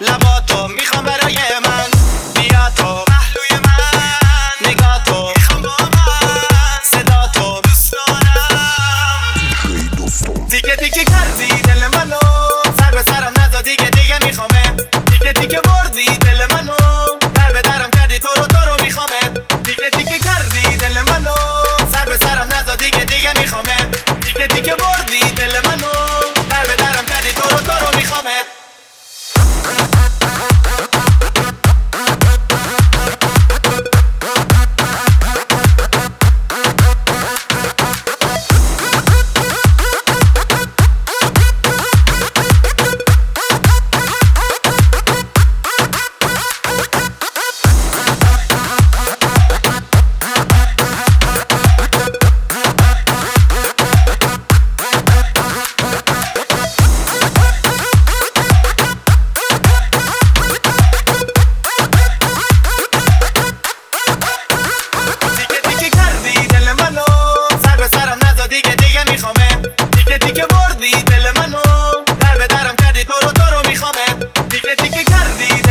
La voz دیگه میخوامه. دیگه دیگه بردی دل منو. در به درم کردی تو رو تو رو میخوامه. دیگه دیگه کردی